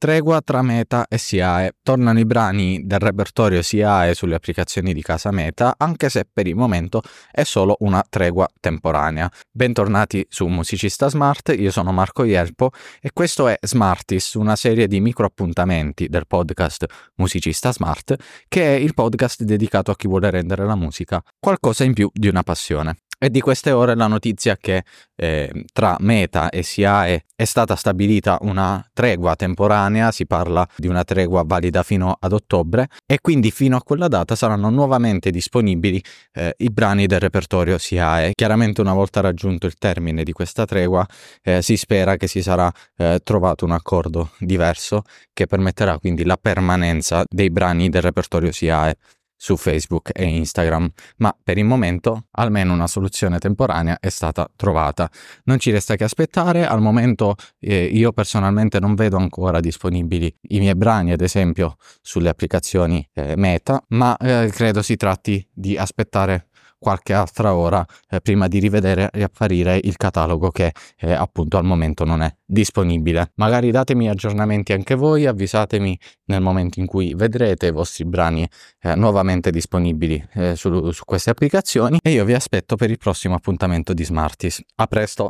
Tregua tra Meta e SIAE. Tornano i brani del repertorio SIAE sulle applicazioni di casa Meta, anche se per il momento è solo una tregua temporanea. Bentornati su Musicista Smart, io sono Marco Ielpo e questo è Smartis, una serie di micro appuntamenti del podcast Musicista Smart, che è il podcast dedicato a chi vuole rendere la musica qualcosa in più di una passione. È di queste ore la notizia che eh, tra Meta e SIAE è stata stabilita una tregua temporanea, si parla di una tregua valida fino ad ottobre e quindi fino a quella data saranno nuovamente disponibili eh, i brani del repertorio SIAE. Chiaramente una volta raggiunto il termine di questa tregua eh, si spera che si sarà eh, trovato un accordo diverso che permetterà quindi la permanenza dei brani del repertorio SIAE su Facebook e Instagram, ma per il momento almeno una soluzione temporanea è stata trovata. Non ci resta che aspettare, al momento eh, io personalmente non vedo ancora disponibili i miei brani, ad esempio sulle applicazioni eh, Meta, ma eh, credo si tratti di aspettare qualche altra ora eh, prima di rivedere e apparire il catalogo che eh, appunto al momento non è disponibile. Magari datemi aggiornamenti anche voi, avvisatemi nel momento in cui vedrete i vostri brani eh, nuovamente disponibili eh, su, su queste applicazioni e io vi aspetto per il prossimo appuntamento di Smarties. A presto!